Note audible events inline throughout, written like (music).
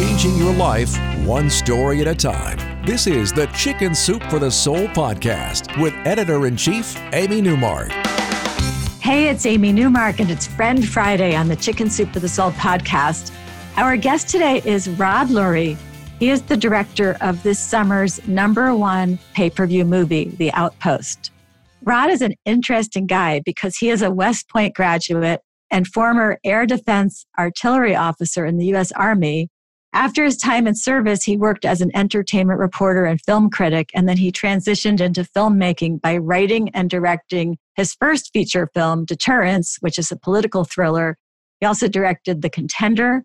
Changing your life one story at a time. This is the Chicken Soup for the Soul podcast with editor in chief, Amy Newmark. Hey, it's Amy Newmark, and it's Friend Friday on the Chicken Soup for the Soul podcast. Our guest today is Rod Lurie. He is the director of this summer's number one pay per view movie, The Outpost. Rod is an interesting guy because he is a West Point graduate and former air defense artillery officer in the U.S. Army after his time in service, he worked as an entertainment reporter and film critic, and then he transitioned into filmmaking by writing and directing his first feature film, Deterrence, which is a political thriller. He also directed The Contender,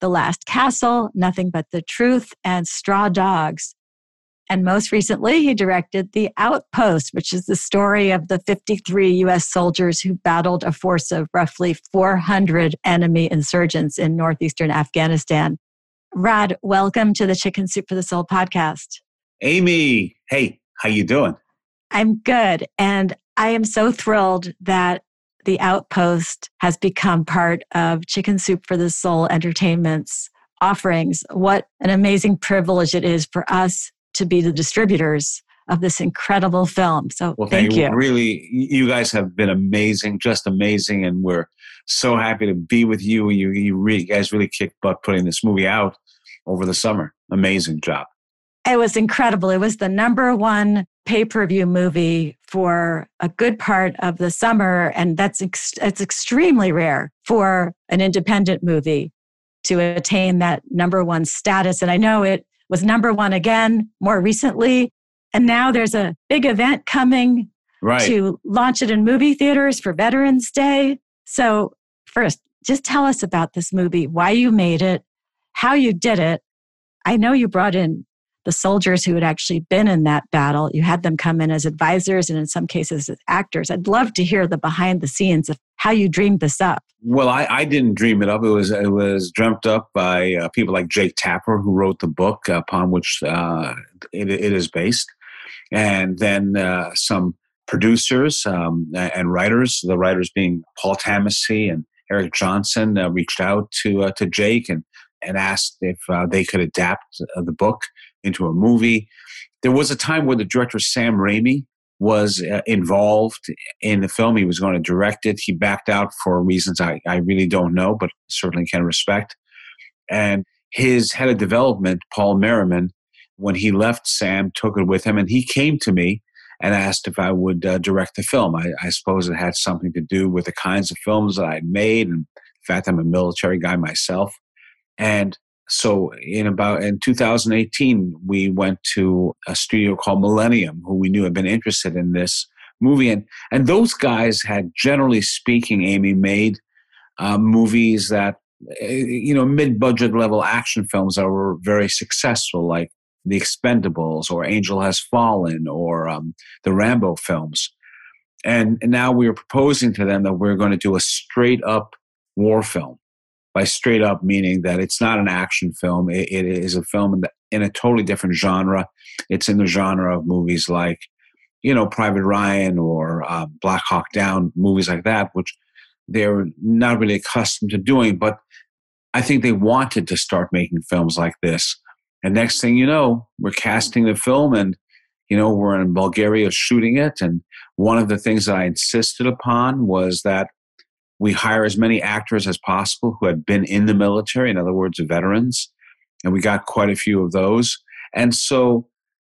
The Last Castle, Nothing But the Truth, and Straw Dogs. And most recently, he directed The Outpost, which is the story of the 53 US soldiers who battled a force of roughly 400 enemy insurgents in northeastern Afghanistan. Rod, welcome to the Chicken Soup for the Soul podcast. Amy, hey, how you doing? I'm good, and I am so thrilled that the Outpost has become part of Chicken Soup for the Soul Entertainment's offerings. What an amazing privilege it is for us to be the distributors of this incredible film. So well, thank, thank you. Really, you guys have been amazing, just amazing, and we're so happy to be with you. You, you, really, you guys really kicked butt putting this movie out over the summer. Amazing job. It was incredible. It was the number one pay per view movie for a good part of the summer. And that's ex- it's extremely rare for an independent movie to attain that number one status. And I know it was number one again more recently. And now there's a big event coming right. to launch it in movie theaters for Veterans Day. So, first, just tell us about this movie, why you made it, how you did it. I know you brought in the soldiers who had actually been in that battle. You had them come in as advisors and in some cases as actors. I'd love to hear the behind the scenes of how you dreamed this up. Well, I, I didn't dream it up. It was it was dreamt up by uh, people like Jake Tapper, who wrote the book upon which uh, it, it is based, and then uh, some producers um, and writers. The writers being Paul Tamasy and Eric Johnson uh, reached out to uh, to Jake and and asked if uh, they could adapt uh, the book into a movie. There was a time where the director Sam Raimi was uh, involved in the film. He was going to direct it. He backed out for reasons I, I really don't know, but certainly can respect. And his head of development, Paul Merryman, when he left Sam, took it with him, and he came to me and asked if I would uh, direct the film. I, I, suppose it had something to do with the kinds of films that I'd made, and the fact I'm a military guy myself. And so in about in 2018, we went to a studio called Millennium, who we knew had been interested in this movie, and and those guys had, generally speaking, Amy made uh, movies that eh, you know mid-budget level action films that were very successful, like The Expendables or Angel Has Fallen or um, the Rambo films. And, and now we are proposing to them that we're going to do a straight up war film by straight up meaning that it's not an action film. it, it is a film in, the, in, a totally different genre. It's in the genre of movies like, you know, Private Ryan or uh, Black Hawk Down, movies like that, which they're not really accustomed to doing. But I think they wanted to start making films like this. And next thing you know, we're casting the film and, you know, we're in Bulgaria shooting it. And one of the things that I insisted upon was that we hire as many actors as possible who had been in the military, in other words, veterans. And we got quite a few of those. And so,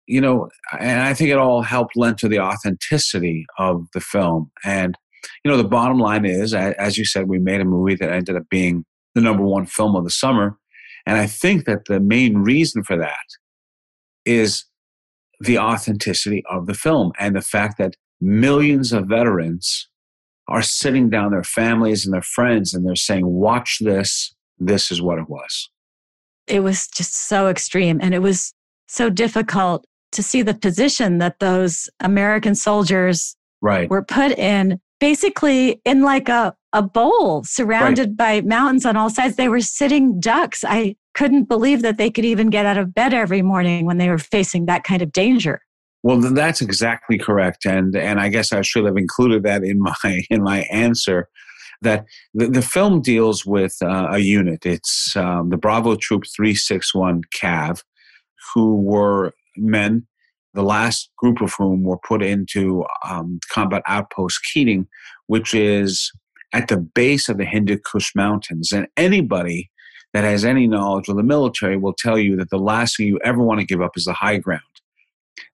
you know, and I think it all helped lend to the authenticity of the film. And, you know, the bottom line is, as you said, we made a movie that ended up being the number one film of the summer. And I think that the main reason for that is the authenticity of the film and the fact that millions of veterans are sitting down, their families and their friends, and they're saying, Watch this. This is what it was. It was just so extreme. And it was so difficult to see the position that those American soldiers right. were put in, basically in like a, a bowl surrounded right. by mountains on all sides. They were sitting ducks. I couldn't believe that they could even get out of bed every morning when they were facing that kind of danger. Well, that's exactly correct, and and I guess I should have included that in my (laughs) in my answer. That the, the film deals with uh, a unit. It's um, the Bravo Troop 361 CAV, who were men, the last group of whom were put into um, Combat Outpost Keating, which is at the base of the Hindu Kush Mountains. And anybody that has any knowledge of the military will tell you that the last thing you ever want to give up is the high ground.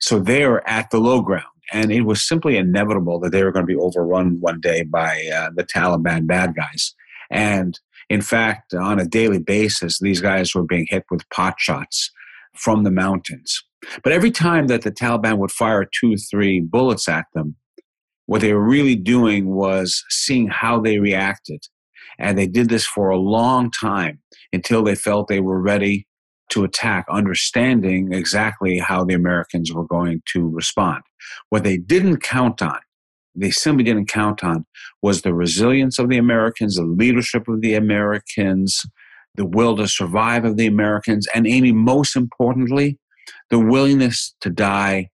So they are at the low ground. And it was simply inevitable that they were going to be overrun one day by uh, the Taliban bad guys. And in fact, on a daily basis, these guys were being hit with pot shots from the mountains. But every time that the Taliban would fire two, three bullets at them, what they were really doing was seeing how they reacted. And they did this for a long time until they felt they were ready to attack, understanding exactly how the Americans were going to respond. What they didn't count on, they simply didn't count on, was the resilience of the Americans, the leadership of the Americans, the will to survive of the Americans, and Amy, most importantly, the willingness to die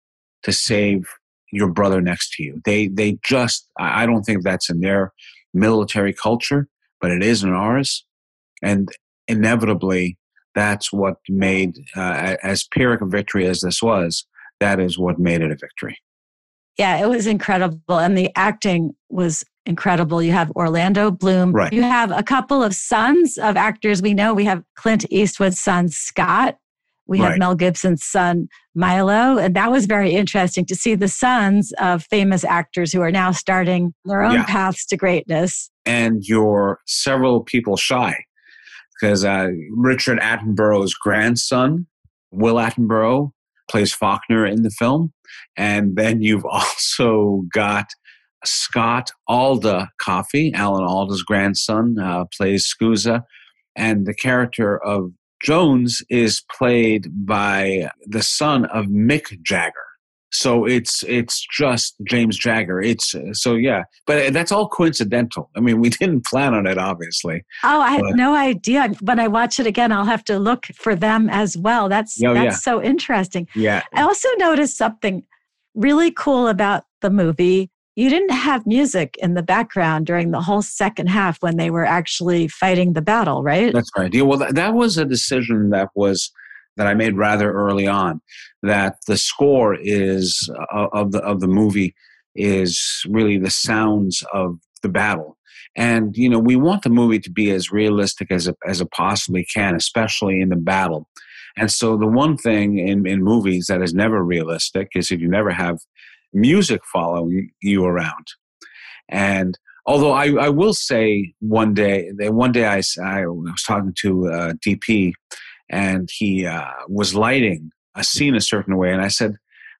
to save your brother next to you. They they just I don't think that's in their military culture, but it is in ours. And inevitably that's what made, uh, as Pyrrhic a victory as this was, that is what made it a victory. Yeah, it was incredible. And the acting was incredible. You have Orlando Bloom. Right. You have a couple of sons of actors we know. We have Clint Eastwood's son, Scott. We have right. Mel Gibson's son, Milo. And that was very interesting to see the sons of famous actors who are now starting their own yeah. paths to greatness. And you're several people shy because uh, Richard Attenborough's grandson, Will Attenborough, plays Faulkner in the film. And then you've (laughs) also got Scott Alda Coffey, Alan Alda's grandson, uh, plays Scusa. And the character of Jones is played by the son of Mick Jagger. So it's it's just James Jagger. It's so yeah, but that's all coincidental. I mean, we (laughs) didn't plan on it, obviously. Oh, I had no idea. When I watch it again, I'll have to look for them as well. That's oh, that's yeah. so interesting. Yeah. I also noticed something really cool about the movie. You didn't have music in the background during the whole second half when they were actually fighting the battle, right? That's right. Yeah, well, that, that was a decision that was that I made rather early on. That the score is uh, of the of the movie is really the sounds of the battle. And you know, we want the movie to be as realistic as it, as it possibly can, especially in the battle. And so, the one thing in, in movies that is never realistic is if you never have music following you around. And although I, I will say, one day, one day I, I was talking to uh, DP, and he uh, was lighting a scene a certain way. And I said,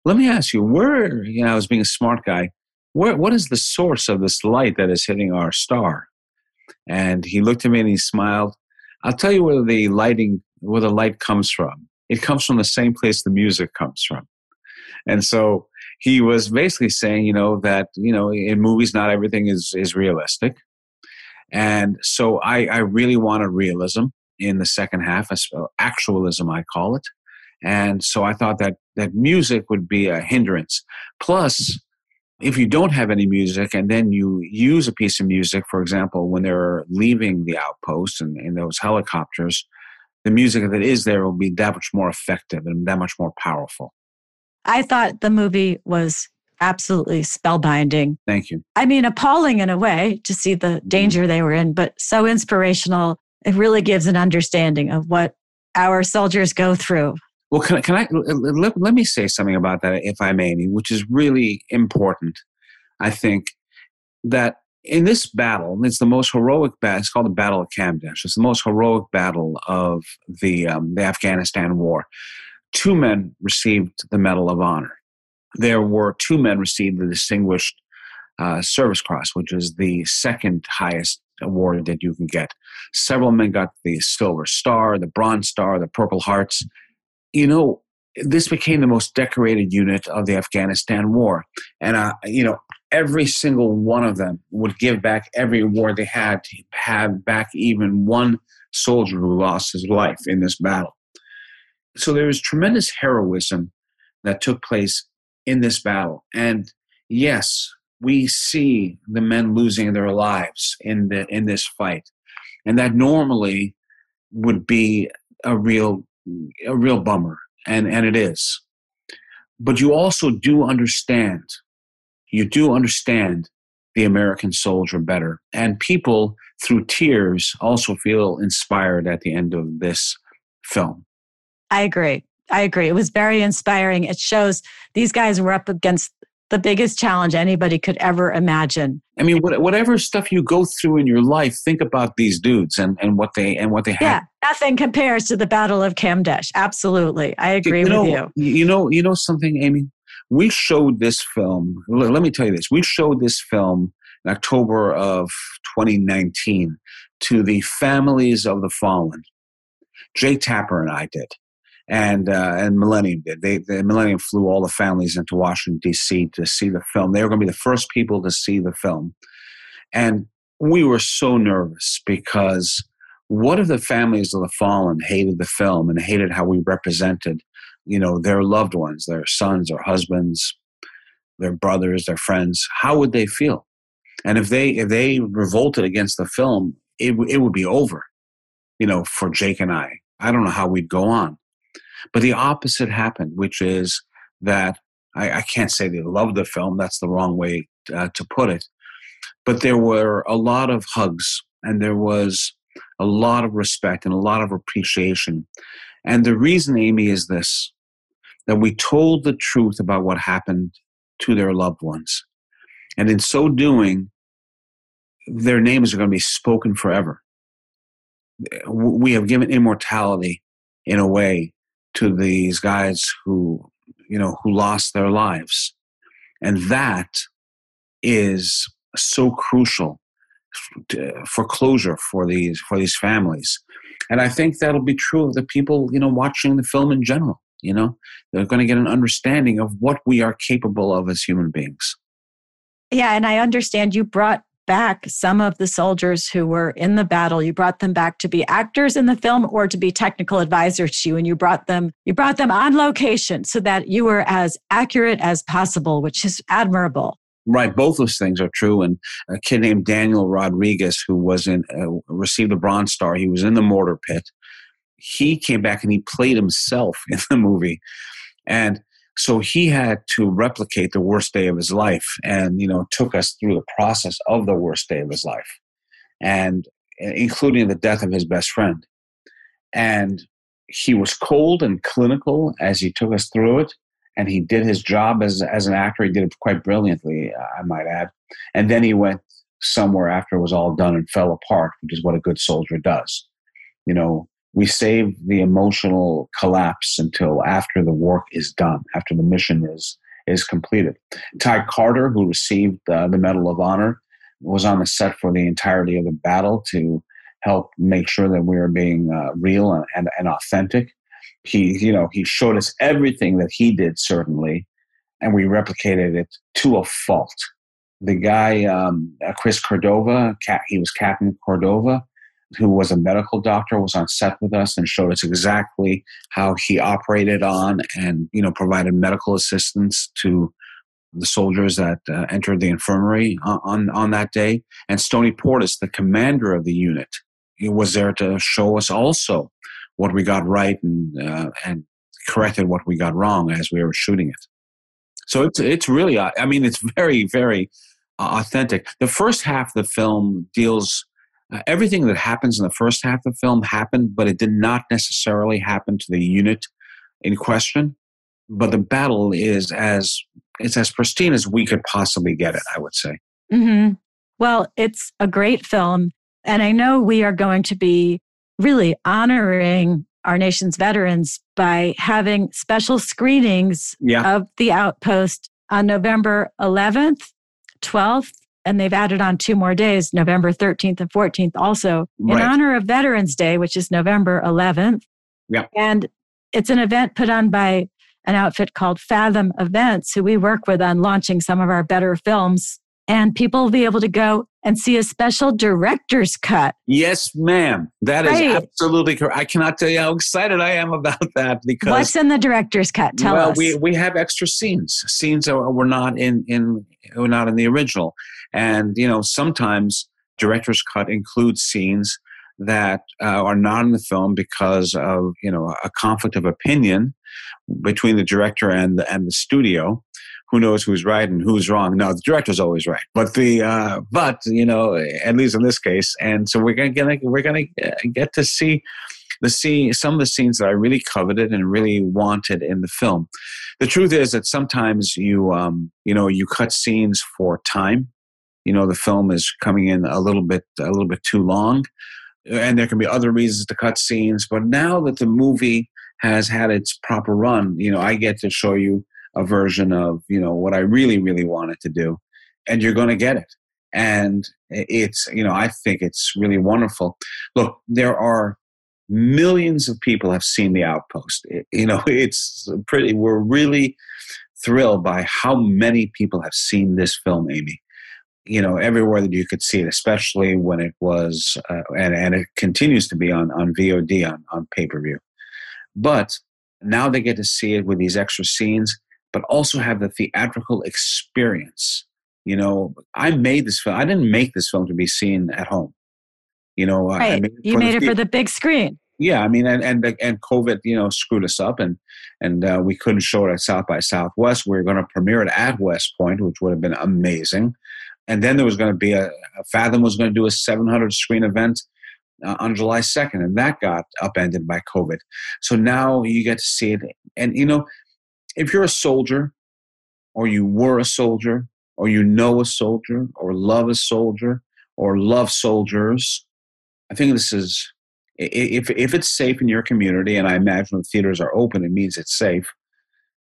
"Let me ask you, where?" You know, I was being a smart guy. Where? What is the source of this light that is hitting our star? And he looked at me and he smiled. I'll tell you where the lighting, where the light comes from. It comes from the same place the music comes from. And so he was basically saying, you know, that you know, in movies, not everything is is realistic. And so I, I really wanted realism in the second half, actualism, I call it. And so I thought that that music would be a hindrance. Plus, if you don't have any music and then you use a piece of music, for example, when they're leaving the outpost and in those helicopters, the music that is there will be that much more effective and that much more powerful. I thought the movie was absolutely spellbinding. Thank you. I mean, appalling in a way to see the mm-hmm. danger they were in, but so inspirational it really gives an understanding of what our soldiers go through. Well, can, can I let, let me say something about that, if I may, which is really important. I think that in this battle, it's the most heroic battle. It's called the Battle of Kamdesh. It's the most heroic battle of the um, the Afghanistan war. Two men received the Medal of Honor. there were two men received the Distinguished uh, Service Cross, which is the second highest award that you can get. Several men got the Silver Star, the Bronze Star, the Purple Hearts. You know, this became the most decorated unit of the Afghanistan war. And, uh, you know, every single one of them would give back every award they had to have back even one soldier who lost his life in this battle. So there was tremendous heroism that took place in this battle. And yes, we see the men losing their lives in the in this fight. And that normally would be a real a real bummer and and it is. But you also do understand you do understand the american soldier better and people through tears also feel inspired at the end of this film. I agree. I agree. It was very inspiring. It shows these guys were up against the biggest challenge anybody could ever imagine. I mean, whatever stuff you go through in your life, think about these dudes and, and what they and what they have. Yeah, nothing compares to the Battle of Kamdesh. Absolutely, I agree you know, with you. You know, you know something, Amy. We showed this film. Let me tell you this. We showed this film in October of 2019 to the families of the fallen. Jake Tapper and I did and uh, and Millennium did. They the Millennium flew all the families into Washington D.C. to see the film. They were going to be the first people to see the film, and we were so nervous because what if the families of the fallen hated the film and hated how we represented, you know, their loved ones, their sons or husbands, their brothers, their friends? How would they feel? And if they if they revolted against the film, it it would be over, you know, for Jake and I. I don't know how we'd go on. But the opposite happened, which is that I, I can't say they loved the film. That's the wrong way uh, to put it. But there were a lot of hugs and there was a lot of respect and a lot of appreciation. And the reason, Amy, is this that we told the truth about what happened to their loved ones. And in so doing, their names are going to be spoken forever. We have given immortality in a way to these guys who you know who lost their lives. And that is so crucial for closure for these for these families. And i think that'll be true of the people you know watching the film in general you know? They're going to get an understanding of what we are capable of as human beings. Yeah and i understand you brought back some of the soldiers who were in the battle you brought them back to be actors in the film or to be technical advisors to you and you brought them you brought them on location so that you were as accurate as possible which is admirable Right, both those things are true. And a kid named Daniel Rodriguez, who was in, uh, received a Bronze Star, he was in the mortar pit. He came back and he played himself (laughs) in the movie, and so he had to replicate the worst day of his life and, you know, took us through the process of the worst day of his life and eh, including the death of his best friend. And he was cold and clinical as he took us through it. And he did his job as, as an actor. He did it quite brilliantly, I might add. And then he went somewhere after it was all done and fell apart, which is what a good soldier does. You know, we save the emotional collapse until after the work is done, after the mission is is completed. Ty Carter, who received uh, the Medal of Honor, was on the set for the entirety of the battle to help make sure that we were being uh, real and, and, and authentic. He, you know, he showed us everything that he did, certainly, and we replicated it to a fault. The guy, um, uh, Chris Cordova, he was Captain Cordova who was a medical doctor, was on set with us and showed us exactly how he operated on and you know provided medical assistance to the soldiers that uh, entered the infirmary on, on, on that day. And Stoney Portis, the commander of the unit, was there to show us also what we got right and uh, and corrected what we got wrong as we were shooting it. So it's it's really I mean it's very very uh, authentic. The first half of the film deals uh, everything that happens in the first half of the film happened, but it did not necessarily happen to the unit in question. But the battle is as it's as pristine as we could possibly get it. I would say. Mm-hmm. Well, it's a great film, and I know we are going to be really honoring our nation's veterans by having special screenings Yeah. of The Outpost on November 11th, 12th, and they've added on two more days, November 13th and 14th, also in honor of Veterans Day, which is November 11th. Yeah. And it's an event put on by an outfit called Fathom Events, who we work with on launching some of our better films. And people will be able to go and see a special director's cut. Yes, ma'am. That is Right. absolutely correct. I cannot tell you how excited I am (laughs) about that because What's in the director's cut? Tell well, us. Well, we we have extra scenes. Scenes that were not in in were not in the original, and you know sometimes director's cut includes scenes that uh, are not in the film because of you know a conflict of opinion between the director and the, and the studio. Who knows who's right and who's wrong? No, the director's always right, but the uh, but you know at least in this case, and so we're gonna get we're gonna get to see the scene, some of the scenes that I really coveted and really wanted in the film. The truth is that sometimes you, um, you know, you cut scenes for time. You know, the film is coming in a little bit, a little bit too long, and there can be other reasons to cut scenes. But now that the movie has had its proper run, you know, I get to show you a version of, you know, what I really, really wanted to do, and you're going to get it. And it's, you know, I think it's really wonderful. Look, there are millions of people have seen the outpost. It- you know (laughs) it's pretty we're really thrilled by how many people have seen this film amy. You know everywhere that you could see it especially when it was uh, and, and it continues to be on on vod on, on pay-per-view. But now they get to see it with these extra scenes but also have the theatrical experience. You know i made this film i didn't make this film to be seen at home you know I right. made you made it for the big screen. yeah, I mean, and and and COVID, you know, screwed us up, and and uh, we couldn't show it at South by Southwest. We were going to premiere it at West Point, which would have been amazing. And then there was going to be a, a Fathom was going to do a 700 screen event uh, on July 2nd, and that got upended by COVID. So now you get to see it, and you know, if you're a soldier, or you were a soldier, or you know a soldier, or love a soldier, or love soldiers, I think this is if if it's safe in your community, and I imagine the theaters are open, it means it's safe.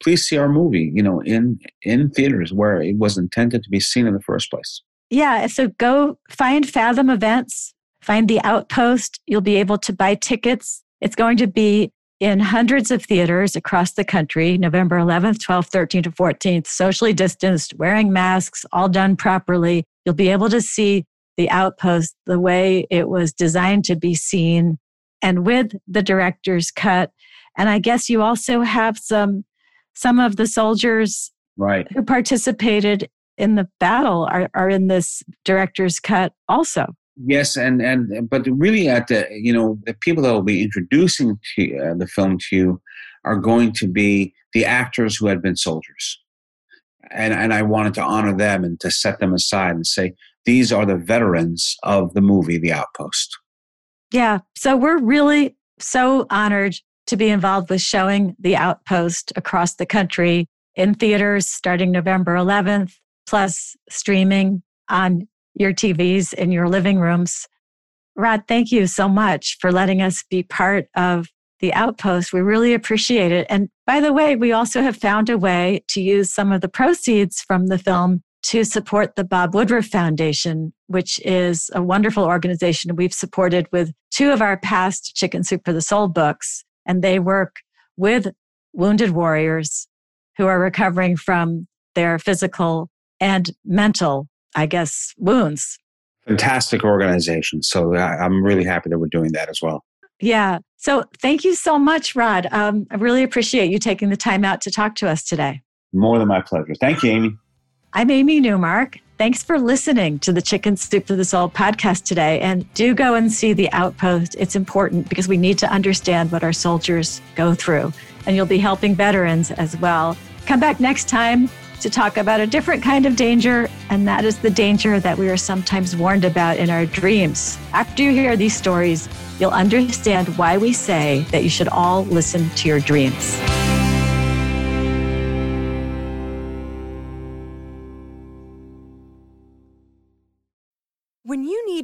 Please see our movie, you know, in in theaters where it was intended to be seen in the first place. Yeah. So go find Fathom Events, find the Outpost. You'll be able to buy tickets. It's going to be in hundreds of theaters across the country, November 11th, 12th, 13th, to 14th, socially distanced, wearing masks, all done properly. You'll be able to see the Outpost the way it was designed to be seen and with the director's cut. And I guess you also have some some of the soldiers Right. who participated in the battle are, are in this director's cut also. Yes, and and but really at the you know the people that will be introducing to, uh, the film to you are going to be the actors who had been soldiers, and and I wanted to honor them and to set them aside and say these are the veterans of the movie The Outpost. Yeah. So we're really so honored to be involved with showing The Outpost across the country in theaters starting November 11th, plus streaming on your TVs in your living rooms. Rod, thank you so much for letting us be part of the outpost. We really appreciate it. And by the way, we also have found a way to use some of the proceeds from the film to support the Bob Woodruff Foundation, which is a wonderful organization we've supported with two of our past Chicken Soup for the Soul books. And they work with wounded warriors who are recovering from their physical and mental, I guess, wounds. Fantastic organization. So I'm really happy that we're doing that as well. Yeah. So thank you so much, Rod. Um, I really appreciate you taking the time out to talk to us today. More than my pleasure. Thank you, Amy. I'm Amy Newmark. Thanks for listening to the Chicken Soup for the Soul podcast today. And do go and see The Outpost. It's important because we need to understand what our soldiers go through. And you'll be helping veterans as well. Come back next time to talk about a different kind of danger, and that is the danger that we are sometimes warned about in our dreams. After you hear these stories, you'll understand why we say that you should all listen to your dreams.